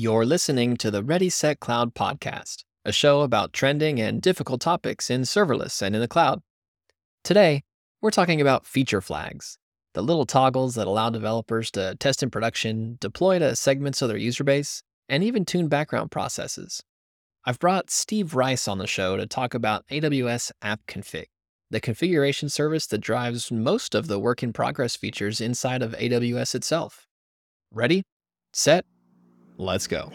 You're listening to the Ready Set Cloud podcast, a show about trending and difficult topics in serverless and in the cloud. Today, we're talking about feature flags, the little toggles that allow developers to test in production, deploy to segments of their user base, and even tune background processes. I've brought Steve Rice on the show to talk about AWS App Config, the configuration service that drives most of the work in progress features inside of AWS itself. Ready, set, let's go.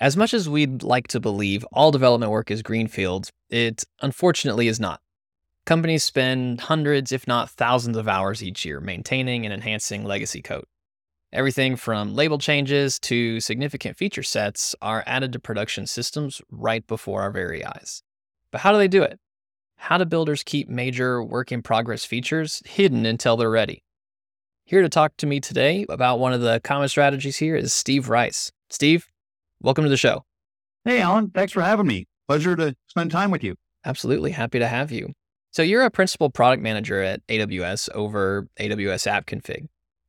As much as we'd like to believe all development work is greenfield, it unfortunately is not. Companies spend hundreds, if not thousands, of hours each year maintaining and enhancing legacy code. Everything from label changes to significant feature sets are added to production systems right before our very eyes. But how do they do it? How do builders keep major work in progress features hidden until they're ready? Here to talk to me today about one of the common strategies here is Steve Rice. Steve, welcome to the show. Hey, Allen. Thanks for having me. Pleasure to spend time with you. Absolutely. Happy to have you. So, you're a principal product manager at AWS over AWS App Config.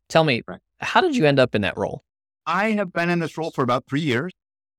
Tell me, right. How did you end up in that role? I have been in this role for about three years,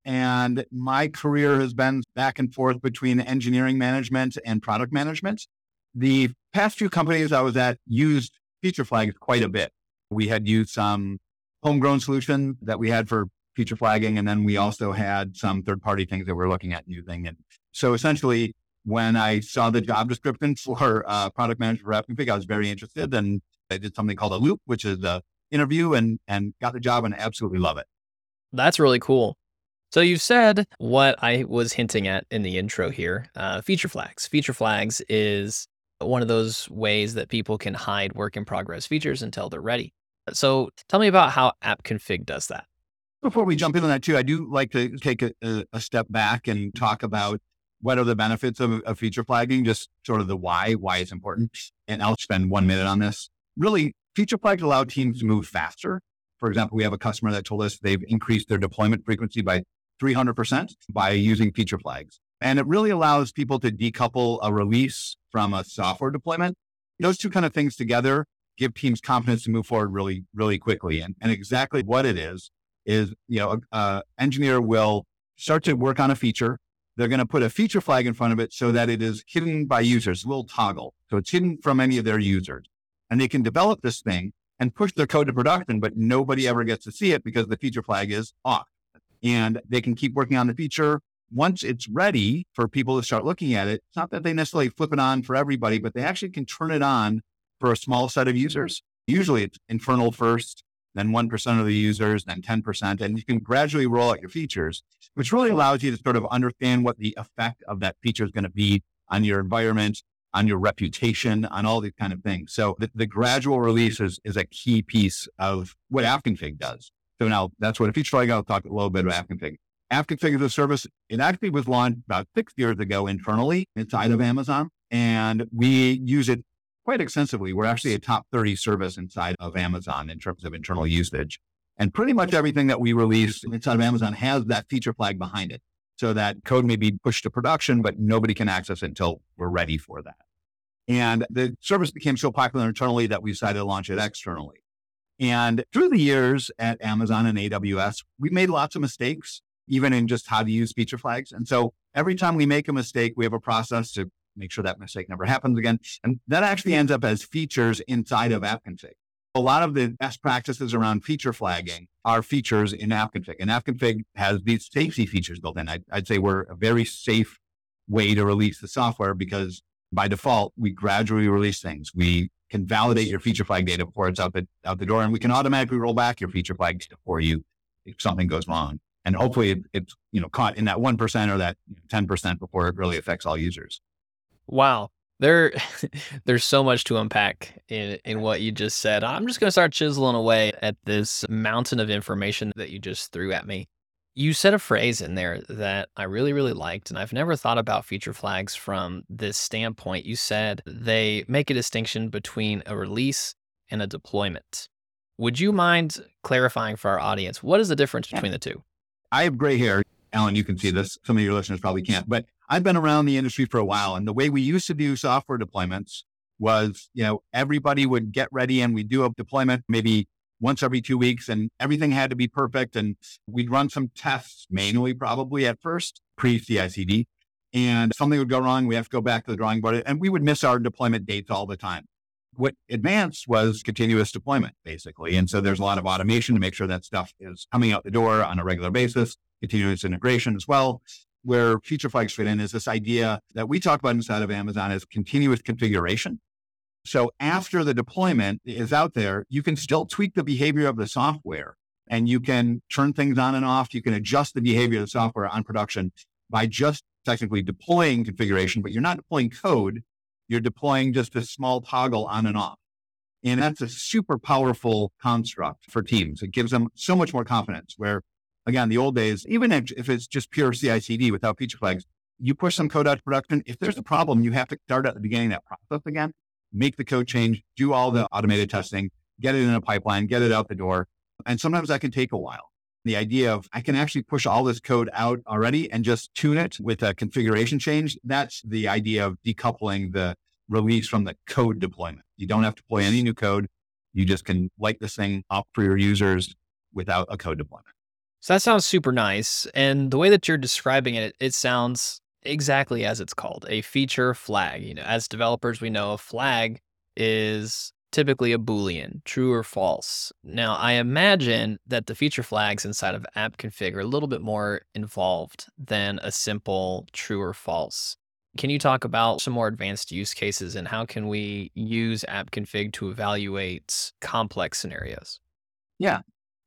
and my career has been back and forth between engineering management and product management. The past few companies I was at used feature flags quite a bit. We had used some homegrown solution that we had for feature flagging. And then we also had some third party things that we're looking at using. And so essentially, when I saw the job description for uh, product manager for AppConfig, I was very interested. And I did something called a loop, which is the interview and, and got the job and absolutely love it. That's really cool. So you said what I was hinting at in the intro here, uh, feature flags. Feature flags is one of those ways that people can hide work in progress features until they're ready. So tell me about how app config does that. Before we jump into that too, I do like to take a, a step back and talk about what are the benefits of, of, feature flagging, just sort of the why, why it's important. And I'll spend one minute on this. Really, feature flags allow teams to move faster. For example, we have a customer that told us they've increased their deployment frequency by 300% by using feature flags. And it really allows people to decouple a release from a software deployment. Those two kind of things together give teams confidence to move forward really, really quickly. And, and exactly what it is is, you know, a, engineer will start to work on a feature. They're going to put a feature flag in front of it so that it is hidden by users, a little toggle. So it's hidden from any of their users. And they can develop this thing and push their code to production, but nobody ever gets to see it because the feature flag is off. And they can keep working on the feature. Once it's ready for people to start looking at it, it's not that they necessarily flip it on for everybody, but they actually can turn it on for a small set of users. Usually it's internal first, then 1% of the users, then 10%. And you can gradually roll out your features, which really allows you to sort of understand what the effect of that feature is going to be on your environment, on your reputation, on all these kind of things. So the, the gradual release is, is a key piece of what AppConfig does. So now that's what a feature flag. I'll talk a little bit about AppConfig. AppConfig is a service. It actually was launched about six years ago internally inside of Amazon. And we use it quite extensively. We're actually a top 30 service inside of Amazon in terms of internal usage. And pretty much everything that we release inside of Amazon has that feature flag behind it. So that code may be pushed to production, but nobody can access it until we're ready for that. And the service became so popular internally that we decided to launch it externally. And through the years at Amazon and AWS, we made lots of mistakes, even in just how to use feature flags. And so every time we make a mistake, we have a process to make sure that mistake never happens again. And that actually ends up as features inside of AppConfig. A lot of the best practices around feature flagging are features in AppConfig. And AppConfig has these safety features built in. I'd, I'd say we're a very safe way to release the software because by default, we gradually release things. We can validate your feature flag data before it's out the, out the door, and we can automatically roll back your feature flag data for you if something goes wrong. And hopefully it, it's you know caught in that 1% or that 10% before it really affects all users. Wow. There there's so much to unpack in in what you just said. I'm just going to start chiseling away at this mountain of information that you just threw at me. You said a phrase in there that I really, really liked, and I've never thought about feature flags from this standpoint. You said they make a distinction between a release and a deployment. Would you mind clarifying for our audience what is the difference between the two? I have gray hair Allen, you can see this. Some of your listeners probably can't, but I've been around the industry for a while. And the way we used to do software deployments was, you know, everybody would get ready and we'd do a deployment maybe once every two weeks and everything had to be perfect. And we'd run some tests manually, probably at first, pre CICD. And something would go wrong. We have to go back to the drawing board and we would miss our deployment dates all the time. What advanced was continuous deployment, basically. And so there's a lot of automation to make sure that stuff is coming out the door on a regular basis, continuous integration as well. Where feature flags fit in is this idea that we talk about inside of Amazon as continuous configuration. So after the deployment is out there, you can still tweak the behavior of the software and you can turn things on and off. You can adjust the behavior of the software on production by just technically deploying configuration, but you're not deploying code. You're deploying just a small toggle on and off. And that's a super powerful construct for teams. It gives them so much more confidence where again, the old days, even if, it's just pure CI CD without feature flags, you push some code out to production. If there's a problem, you have to start at the beginning of that process again make the code change, do all the mm-hmm. automated testing, get it in a pipeline, get it out the door. And sometimes that can take a while. The idea of I can actually push all this code out already and just tune it with a configuration change. That's the idea of decoupling the release from the code deployment. You don't have to deploy any new code. You just can light this thing up for your users without a code deployment. So that sounds super nice. And the way that you're describing it, it sounds exactly as it's called, a feature flag. You know, as developers, we know a flag is typically a boolean, true or false. Now, I imagine that the feature flags inside of app config are a little bit more involved than a simple true or false. Can you talk about some more advanced use cases and how can we use app config to evaluate complex scenarios? Yeah,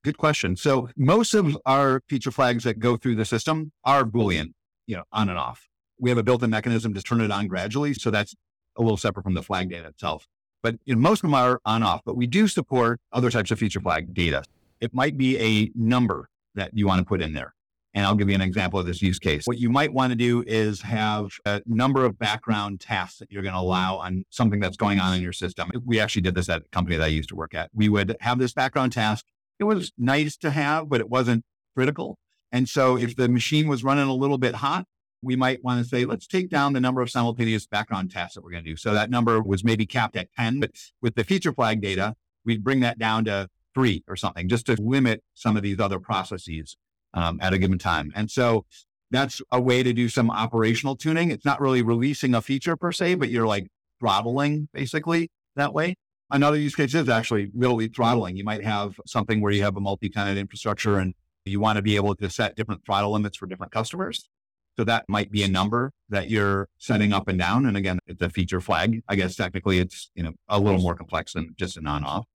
good question. So most of our feature flags that go through the system are boolean, you know, on and off we have a built-in mechanism to turn it on gradually. So that's a little separate from the flag data itself. But you know, most of them are on off, but we do support other types of feature flag data. It might be a number that you want to put in there. And I'll give you an example of this use case. What you might want to do is have a number of background tasks that you're going to allow on something that's going on in your system. We actually did this at a company that I used to work at. We would have this background task. It was nice to have, but it wasn't critical. And so if the machine was running a little bit hot, we might want to say, let's take down the number of simultaneous background tasks that we're going to do. So that number was maybe capped at 10, but with the feature flag data, we'd bring that down to three or something just to limit some of these other processes um, at a given time. And so that's a way to do some operational tuning. It's not really releasing a feature per se, but you're like throttling basically that way. Another use case is actually really throttling. You might have something where you have a multi-tenant infrastructure and you want to be able to set different throttle limits for different customers. So that might be a number that you're setting up and down. And again, it's a feature flag. I guess technically it's, you know, a little more complex than just an on off.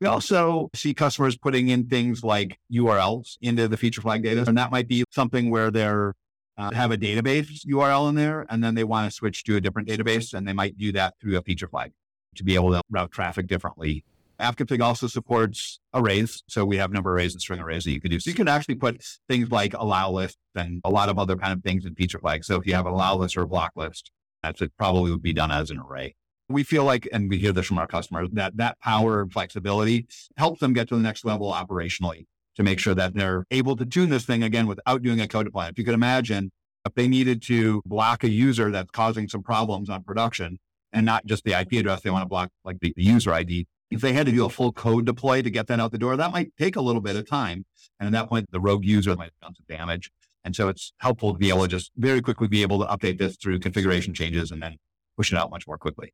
We also see customers putting in things like URLs into the feature flag data. And that might be something where they're uh, have a database URL in there and then they want to switch to a different database and they might do that through a feature flag to be able to route traffic differently AppConfig also supports arrays. So we have number arrays and string arrays that you could do. So you can actually put things like allow list and a lot of other kind of things in feature flags. So if you have an allow list or a block list, that's it probably would be done as an array. We feel like, and we hear this from our customers, that that power and flexibility helps them get to the next level operationally to make sure that they're able to tune this thing again without doing a code deployment. If you could imagine if they needed to block a user that's causing some problems on production and not just the IP address, they want to block like the, the user ID if they had to do a full code deploy to get that out the door, that might take a little bit of time. And at that point, the rogue user might have done some damage. And so it's helpful to be able to just very quickly be able to update this through configuration changes and then push it out much more quickly.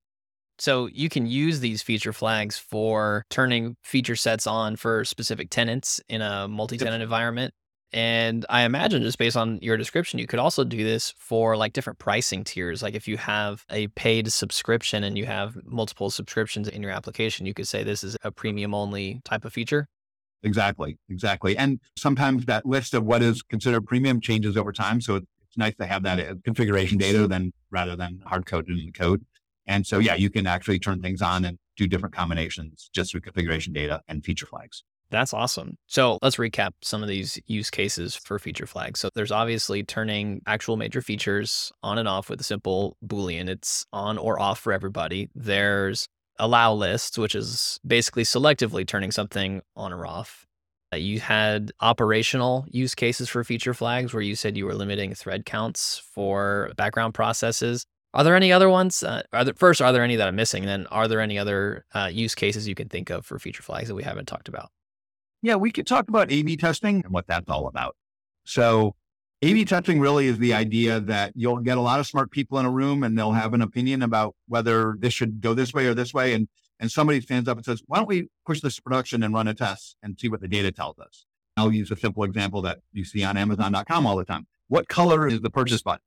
So you can use these feature flags for turning feature sets on for specific tenants in a multi-tenant yep. environment. And I imagine just based on your description, you could also do this for like different pricing tiers. Like if you have a paid subscription and you have multiple subscriptions in your application, you could say this is a premium only type of feature. Exactly. Exactly. And sometimes that list of what is considered premium changes over time. So it's nice to have that uh, configuration data mm-hmm. than rather than hard coded in the code. And so, yeah, you can actually turn things on and do different combinations just through configuration data and feature flags. That's awesome. So let's recap some of these use cases for feature flags. So there's obviously turning actual major features on and off with a simple Boolean. It's on or off for everybody. There's allow lists, which is basically selectively turning something on or off. You had operational use cases for feature flags where you said you were limiting thread counts for background processes. Are there any other ones? Uh, are there, first, are there any that I'm missing? And then, are there any other uh, use cases you can think of for feature flags that we haven't talked about? Yeah, we could talk about A/B testing and what that's all about. So, A/B testing really is the idea that you'll get a lot of smart people in a room and they'll have an opinion about whether this should go this way or this way, and and somebody stands up and says, "Why don't we push this to production and run a test and see what the data tells us?" I'll use a simple example that you see on Amazon.com all the time. What color is the purchase button?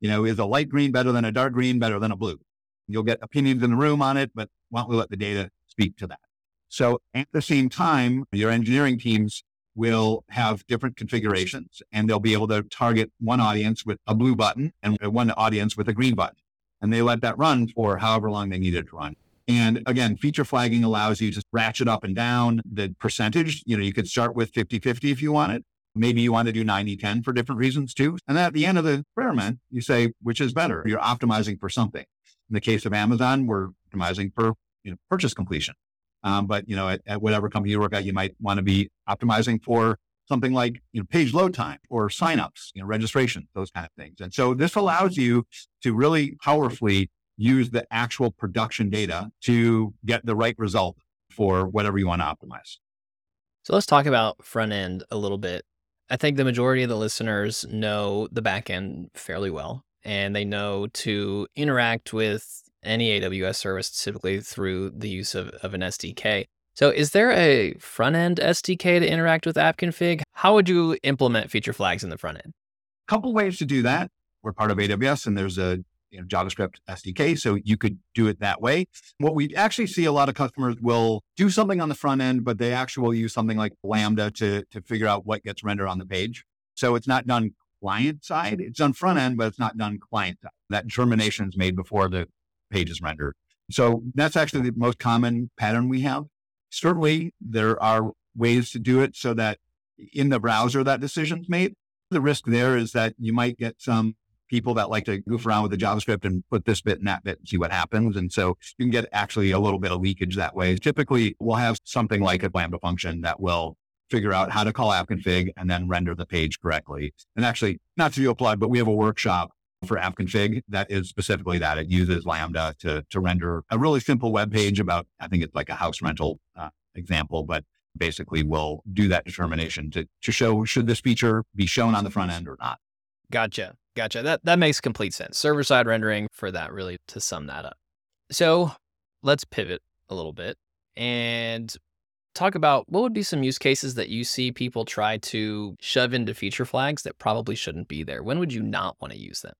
You know, is a light green better than a dark green, better than a blue? You'll get opinions in the room on it, but why don't we let the data speak to that? So at the same time, your engineering teams will have different configurations and they'll be able to target one audience with a blue button and one audience with a green button. And they let that run for however long they need it to run. And again, feature flagging allows you to ratchet up and down the percentage. You know, you could start with 50 50 if you wanted. Maybe you want to do 90 10 for different reasons too. And then at the end of the experiment, you say, which is better? You're optimizing for something. In the case of Amazon, we're optimizing for you know, purchase completion. Um, but you know, at, at, whatever company you work at, you might want to be optimizing for something like you know page load time or signups, you know, registration, those kind of things. And so this allows you to really powerfully use the actual production data to get the right result for whatever you want to optimize. So let's talk about front end a little bit. I think the majority of the listeners know the back end fairly well, and they know to interact with any AWS service typically through the use of, of an SDK. So, is there a front end SDK to interact with app config? How would you implement feature flags in the front end? A couple ways to do that. We're part of AWS, and there's a you know, JavaScript SDK, so you could do it that way. What we actually see a lot of customers will do something on the front end, but they actually will use something like Lambda to to figure out what gets rendered on the page. So it's not done client side; it's done front end, but it's not done client side. That determination is made before the page is rendered. So that's actually the most common pattern we have. Certainly, there are ways to do it so that in the browser that decision's made. The risk there is that you might get some people that like to goof around with the JavaScript and put this bit and that bit and see what happens. And so you can get actually a little bit of leakage that way. Typically, we'll have something like a Lambda function that will figure out how to call app config and then render the page correctly. And actually, not to do a plug, but we have a workshop for app config that is specifically that. It uses Lambda to, to render a really simple web page about, I think it's like a house rental uh, example, but basically will do that determination to, to show should this feature be shown on the front end or not. Gotcha. Gotcha. That that makes complete sense. Server side rendering for that really to sum that up. So let's pivot a little bit and talk about what would be some use cases that you see people try to shove into feature flags that probably shouldn't be there. When would you not want to use them?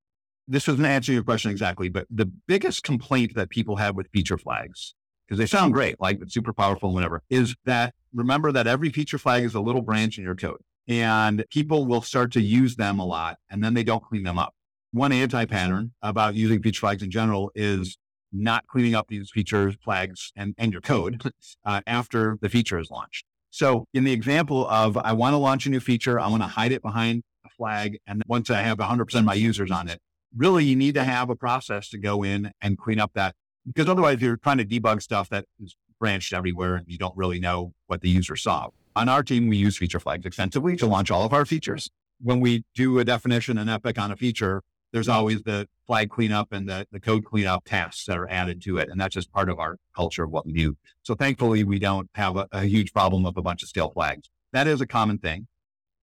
This doesn't answer your question exactly, but the biggest complaint that people have with feature flags, because they sound great, like it's super powerful, whatever, is that remember that every feature flag is a little branch in your code and people will start to use them a lot and then they don't clean them up. One anti pattern about using feature flags in general is not cleaning up these feature flags and, and your code uh, after the feature is launched. So in the example of I want to launch a new feature, I want to hide it behind a flag. And once I have 100% of my users on it, really you need to have a process to go in and clean up that because otherwise you're trying to debug stuff that is branched everywhere and you don't really know what the user saw. On our team, we use feature flags extensively to launch all of our features. When we do a definition and epic on a feature, there's always the flag cleanup and the, the code cleanup tasks that are added to it. And that's just part of our culture of what we do. So thankfully, we don't have a, a huge problem of a bunch of stale flags. That is a common thing.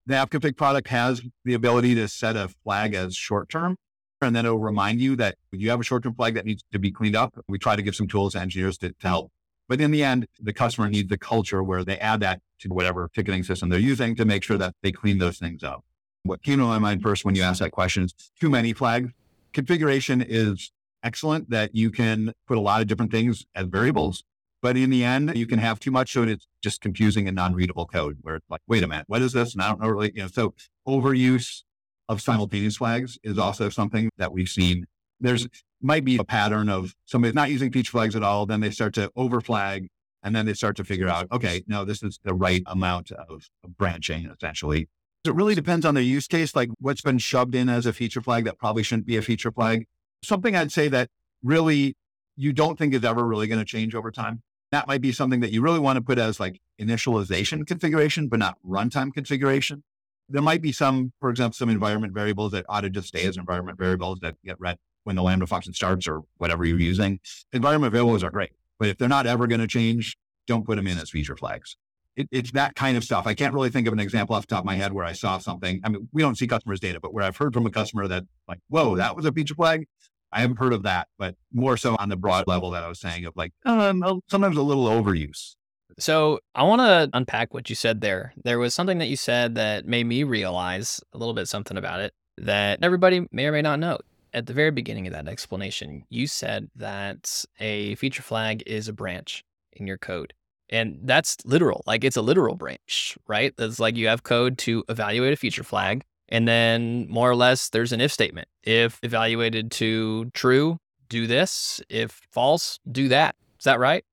The AppConfig product has the ability to set a flag as short term, and then it'll remind you that you have a short term flag that needs to be cleaned up. We try to give some tools to engineers to, to help but in the end, the customer needs the culture where they add that to whatever ticketing system they're using to make sure that they clean those things up. What came to my mind first when you asked that question is too many flags. Configuration is excellent that you can put a lot of different things as variables. But in the end, you can have too much so it's just confusing and non-readable code where it's like, wait a minute, what is this? And I don't know really, you know, so overuse of simultaneous flags is also something that we've seen. There's might be a pattern of somebody's not using feature flags at all. Then they start to over flag, and then they start to figure out, okay, no, this is the right amount of, of branching essentially. It really depends on the use case, like what's been shoved in as a feature flag that probably shouldn't be a feature flag. Something I'd say that really you don't think is ever really going to change over time that might be something that you really want to put as like initialization configuration, but not runtime configuration. There might be some, for example, some environment variables that ought to just stay as environment variables that get read when the Lambda function starts or whatever you're using. Environment variables are great, but if they're not ever going to change, don't put them in as feature flags. It, it's that kind of stuff. I can't really think of an example off the top of my head where I saw something. I mean, we don't see customers' data, but where I've heard from a customer that like, whoa, that was a feature flag. I haven't heard of that, but more so on the broad level that I was saying of like um, sometimes a little overuse. So I want to unpack what you said there. There was something that you said that made me realize a little bit something about it that everybody may or may not know. At the very beginning of that explanation, you said that a feature flag is a branch in your code. And that's literal. Like it's a literal branch, right? It's like you have code to evaluate a feature flag and then more or less, there's an if statement. If evaluated to true, do this. If false, do that. Is that right?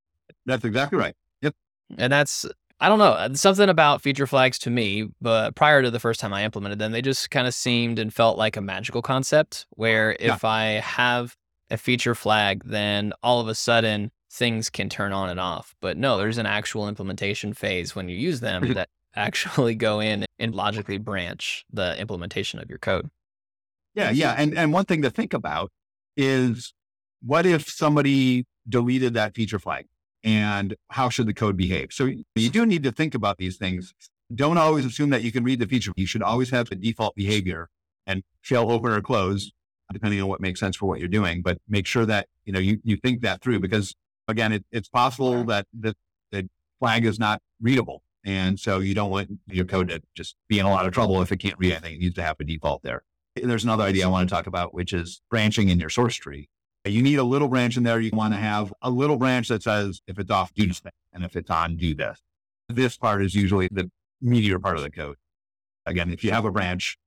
That's exactly right. And that's, I don't know, something about feature flags to me, but prior to the first time I implemented them, they just kind of seemed and felt like a magical concept where if yeah. I have a feature flag, then all of a sudden things can turn on and off. But no, there's an actual implementation phase when you use them that actually go in and logically branch the implementation of your code. Yeah, yeah. And and one thing to think about is what if somebody deleted that feature flag and how should the code behave? So you do need to think about these things. Don't always assume that you can read the feature. You should always have the default behavior and shell open or close, depending on what makes sense for what you're doing. But make sure that you know you, you think that through because again, it, it's possible that the, the flag is not readable and so you don't want your code to just be in a lot of trouble if it can't read anything. It needs to have a default there. There's another idea I want to talk about, which is branching in your source tree. You need a little branch in there. You want to have a little branch that says, if it's off, do this thing. And if it's on, do this. This part is usually the meatier part of the code. Again, if you have a branch,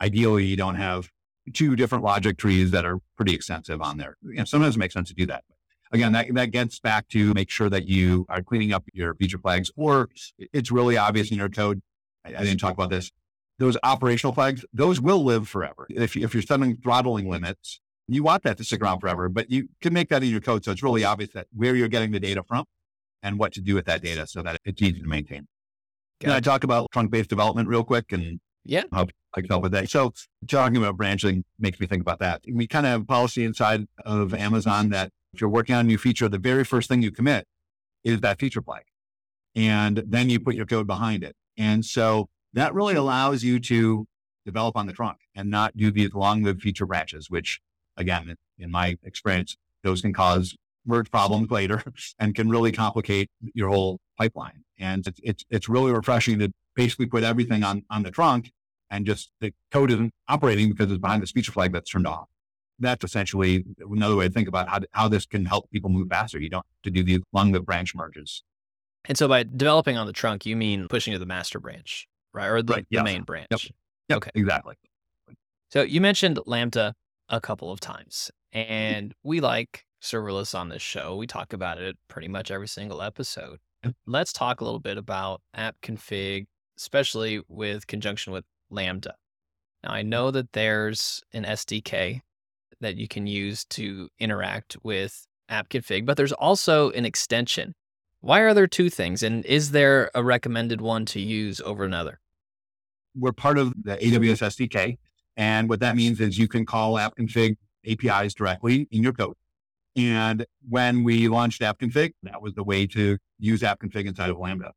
ideally you don't have two different logic trees that are pretty extensive on there. You know, sometimes it makes sense to do that again, that, that gets back to make sure that you are cleaning up your feature flags, or it's really obvious in your code. I, I didn't talk about this. Those operational flags, those will live forever. If, if you're setting throttling limits, you want that to stick around forever, but you can make that in your code. So it's really obvious that where you're getting the data from and what to do with that data so that it's easy to maintain. Can I talk about trunk based development real quick and yeah, I can help with that. So talking about branching makes me think about that. We kind of have a policy inside of Amazon that if you're working on a new feature, the very first thing you commit is that feature flag. And then you put your code behind it. And so that really hmm. allows you to develop on the trunk and not do these long lived feature branches, which again, in my experience, those can cause merge problems later and can really complicate your whole pipeline. And it's, it's, it's really refreshing to basically put everything on, on the trunk and just the code isn't operating because it's behind the feature flag that's turned off that's essentially another way to think about how, how this can help people move faster. You don't have to do the long lived branch merges. And so by developing on the trunk, you mean pushing to the master branch, right? Or the, right, the main branch. Yep. Yep, okay. Exactly. So you mentioned Lambda a couple of times, mm-hmm. and we like serverless on this show. We talk about it pretty much every single episode. Let's talk a little bit about app config, especially with conjunction with Lambda. Now, I mm-hmm. know that there's an SDK that you can use to interact with app config, but there's also an extension. Why are there two things? And is there a recommended one to use over another? We're part of the AWS SDK. And what that means is you can call app config APIs directly in your code. And when we launched app config, that was the way to use app config inside of Lambda.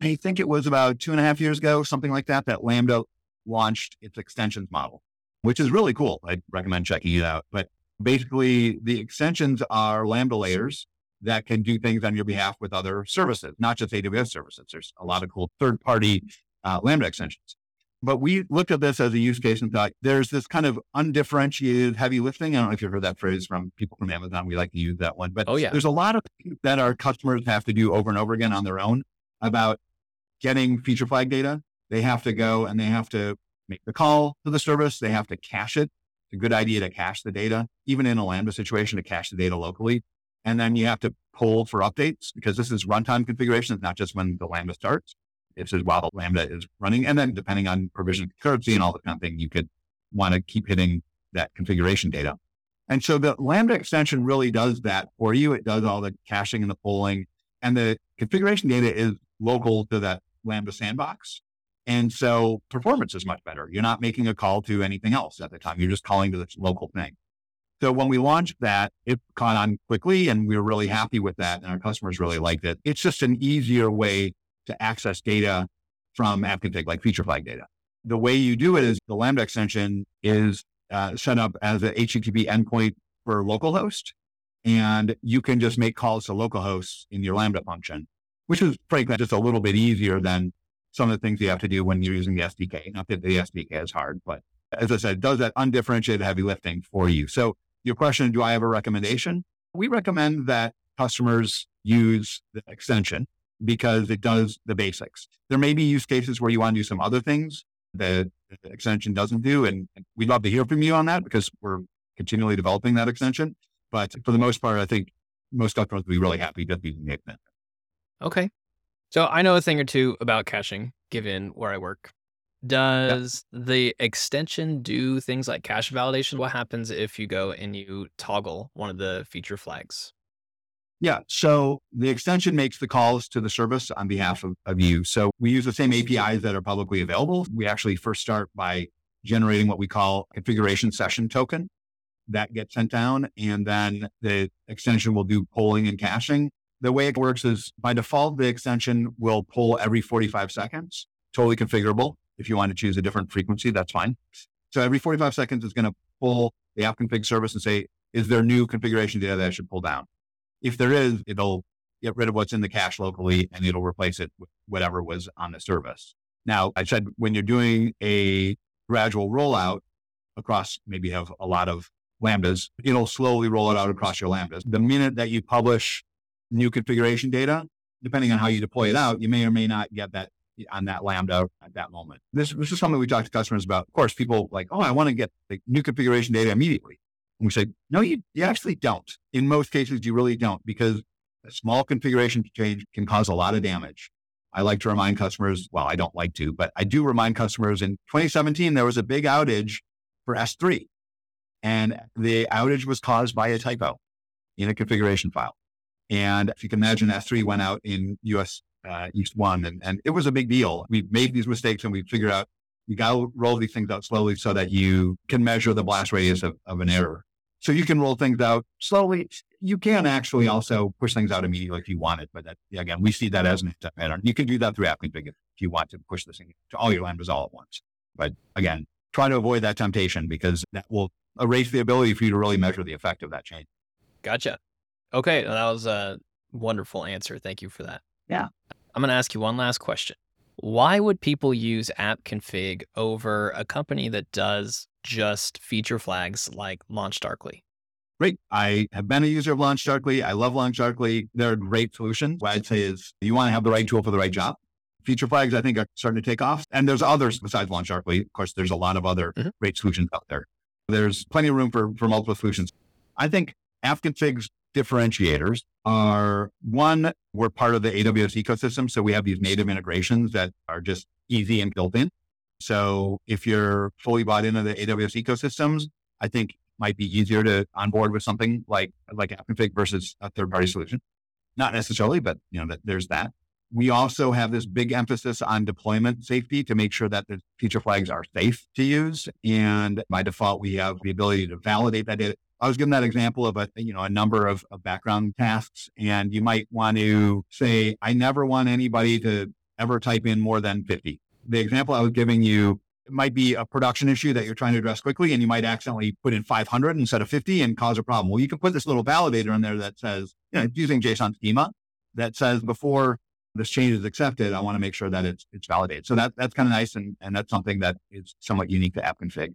I think it was about two and a half years ago, something like that, that Lambda launched its extensions model which is really cool. I recommend checking it out. But basically, the extensions are Lambda layers that can do things on your behalf with other services, not just AWS services. There's a lot of cool third party uh, Lambda extensions. But we looked at this as a use case and thought there's this kind of undifferentiated heavy lifting. I don't know if you've heard that phrase from people from Amazon. We like to use that one. But oh, yeah. there's a lot of things that our customers have to do over and over again on their own about getting feature flag data. They have to go and they have to make the call to the service. They have to cache it. It's a good idea to cache the data, even in a Lambda situation, to cache the data locally. And then you have to pull for updates because this is runtime configuration. It's not just when the Lambda starts. It's as while the Lambda is running. And then depending on provisioned concurrency and all the kind of thing, you could want to keep hitting that configuration data. And so the Lambda extension really does that for you. It does all the caching and the polling And the configuration data is local to that Lambda sandbox. And so performance is much better. You're not making a call to anything else at the time. You're just calling to this local thing. So when we launched that, it caught on quickly and we were really happy with that. And our customers really liked it. It's just an easier way to access data from AppConfig, like feature flag data. The way you do it is the Lambda extension is uh, set up as a HTTP endpoint for localhost. And you can just make calls to localhost in your Lambda function, which is frankly just a little bit easier than some of the things you have to do when you're using the SDK. Not that the SDK is hard, but as I said, does that undifferentiated heavy lifting for you. So your question, do I have a recommendation? We recommend that customers use the extension because it does the basics. There may be use cases where you want to do some other things that the extension doesn't do. And we'd love to hear from you on that because we're continually developing that extension. But for the most part, I think most customers will be really happy just using the extension. Okay. So I know a thing or two about caching given where I work. Does yep. the extension do things like cache validation? What happens if you go and you toggle one of the feature flags? Yeah. So the extension makes the calls to the service on behalf of, of you. So we use the same APIs that are publicly available. We actually first start by generating what we call configuration session token that gets sent down. And then the extension will do polling and caching. The way it works is by default, the extension will pull every 45 seconds, totally configurable. If you want to choose a different frequency, that's fine. So every 45 seconds, it's going to pull the app config service and say, is there new configuration data that I should pull down? If there is, it'll get rid of what's in the cache locally and it'll replace it with whatever was on the service. Now, I said when you're doing a gradual rollout across, maybe you have a lot of lambdas, it'll slowly roll it out across your lambdas. The minute that you publish new configuration data, depending on how you deploy it out, you may or may not get that on that Lambda at that moment. This, this is something we talk to customers about. Of course, people like, oh, I want to get the new configuration data immediately. And we say, no, you, you actually don't. In most cases, you really don't because a small configuration change can cause a lot of damage. I like to remind customers, well, I don't like to, but I do remind customers in 2017, there was a big outage for S3. And the outage was caused by a typo in a configuration file. And if you can imagine, S3 went out in US uh, East 1, and, and it was a big deal. We made these mistakes and we figured out you got to roll these things out slowly so that you can measure the blast radius of, of an error. So you can roll things out slowly. You can actually also push things out immediately if you want it. But that, again, we see that as an pattern. You can do that through app config if you want to push this thing to all your lambdas all at once. But again, try to avoid that temptation because that will erase the ability for you to really measure the effect of that change. Gotcha. Okay. Well, that was a wonderful answer. Thank you for that. Yeah. I'm going to ask you one last question. Why would people use app config over a company that does just feature flags like LaunchDarkly? Great. I have been a user of LaunchDarkly. I love LaunchDarkly. They're a great solution. What I'd say is you want to have the right tool for the right job. Feature flags, I think, are starting to take off. And there's others besides LaunchDarkly. Of course, there's a lot of other mm-hmm. great solutions out there. There's plenty of room for, for multiple solutions. I think app config's differentiators are one, we're part of the AWS ecosystem. So we have these native integrations that are just easy and built in. So if you're fully bought into the AWS ecosystems, I think might be easier to onboard with something like like AppConfig versus a third party solution. Not necessarily, but you know that there's that. We also have this big emphasis on deployment safety to make sure that the feature flags are safe to use. And by default, we have the ability to validate that data. I was given that example of a, you know, a number of, of background tasks. And you might want to say, I never want anybody to ever type in more than 50. The example I was giving you it might be a production issue that you're trying to address quickly, and you might accidentally put in 500 instead of 50 and cause a problem. Well, you can put this little validator in there that says, you know, using JSON schema that says before this change is accepted, I want to make sure that it's it's validated. So that that's kind of nice, and and that's something that is somewhat unique to app config.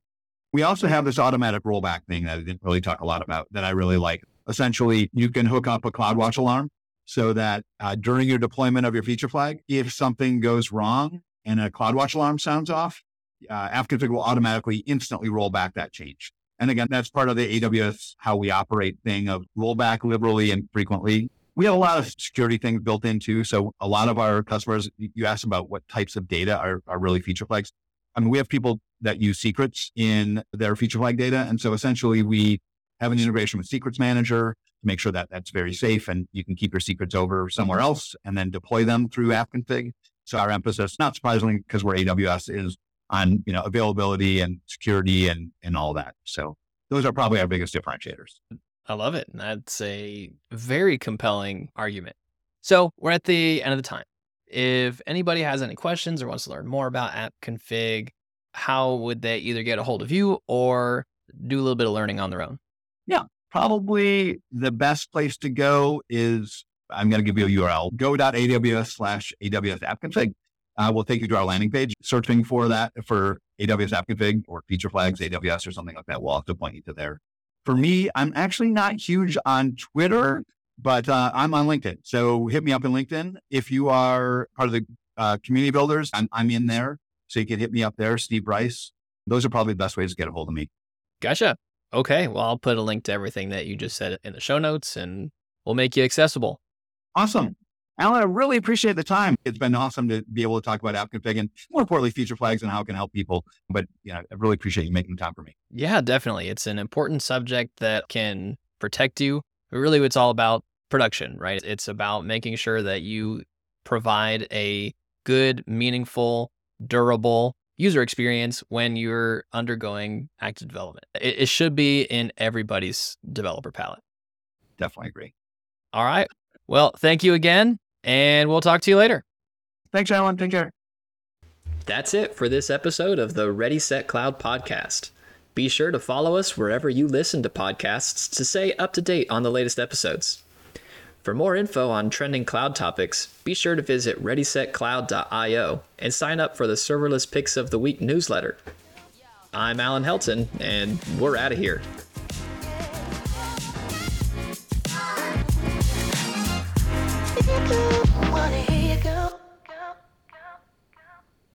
We also have this automatic rollback thing that I didn't really talk a lot about that I really like. Essentially, you can hook up a CloudWatch alarm so that uh, during your deployment of your feature flag, if something goes wrong and a CloudWatch alarm sounds off, uh, AppConfig will automatically instantly roll back that change. And again, that's part of the AWS how we operate thing of roll back liberally and frequently. We have a lot of security things built in too. So a lot of our customers, you asked about what types of data are, are really feature flags. I mean, we have people that use secrets in their feature flag data. And so essentially we have an integration with Secrets Manager to make sure that that's very safe and you can keep your secrets over somewhere else and then deploy them through app config. So our emphasis, not surprisingly, because we're AWS, is on you know availability and security and and all that. So those are probably our biggest differentiators. I love it. And that's a very compelling argument. So we're at the end of the time. If anybody has any questions or wants to learn more about app config, how would they either get a hold of you or do a little bit of learning on their own? Yeah, probably the best place to go is I'm going to give you a URL go.aws slash AWS app config. Uh, we'll take you to our landing page. Searching for that for AWS app config or feature flags, AWS or something like that. We'll have to point you to there. For me, I'm actually not huge on Twitter, but uh, I'm on LinkedIn. So hit me up in LinkedIn. If you are part of the uh, community builders, I'm, I'm in there. So you can hit me up there, Steve Rice. Those are probably the best ways to get a hold of me. Gotcha. Okay. Well, I'll put a link to everything that you just said in the show notes and we'll make you accessible. Awesome. Allen, I really appreciate the time. It's been awesome to be able to talk about app config and more importantly, feature flags and how it can help people. But you know, I really appreciate you making time for me. Yeah, definitely. It's an important subject that can protect you. But really, it's all about production, right? It's about making sure that you provide a good, meaningful, durable user experience when you're undergoing active development. It, it should be in everybody's developer palette. Definitely agree. All right. Well, thank you again and we'll talk to you later. Thanks, Allen. Take care. That's it for this episode of the Ready Set Cloud podcast. Be sure to follow us wherever you listen to podcasts to stay up to date on the latest episodes. For more info on trending cloud topics, be sure to visit readysetcloud.io and sign up for the Serverless Picks of the Week newsletter. I'm Allen Helton, and we're out of here. money.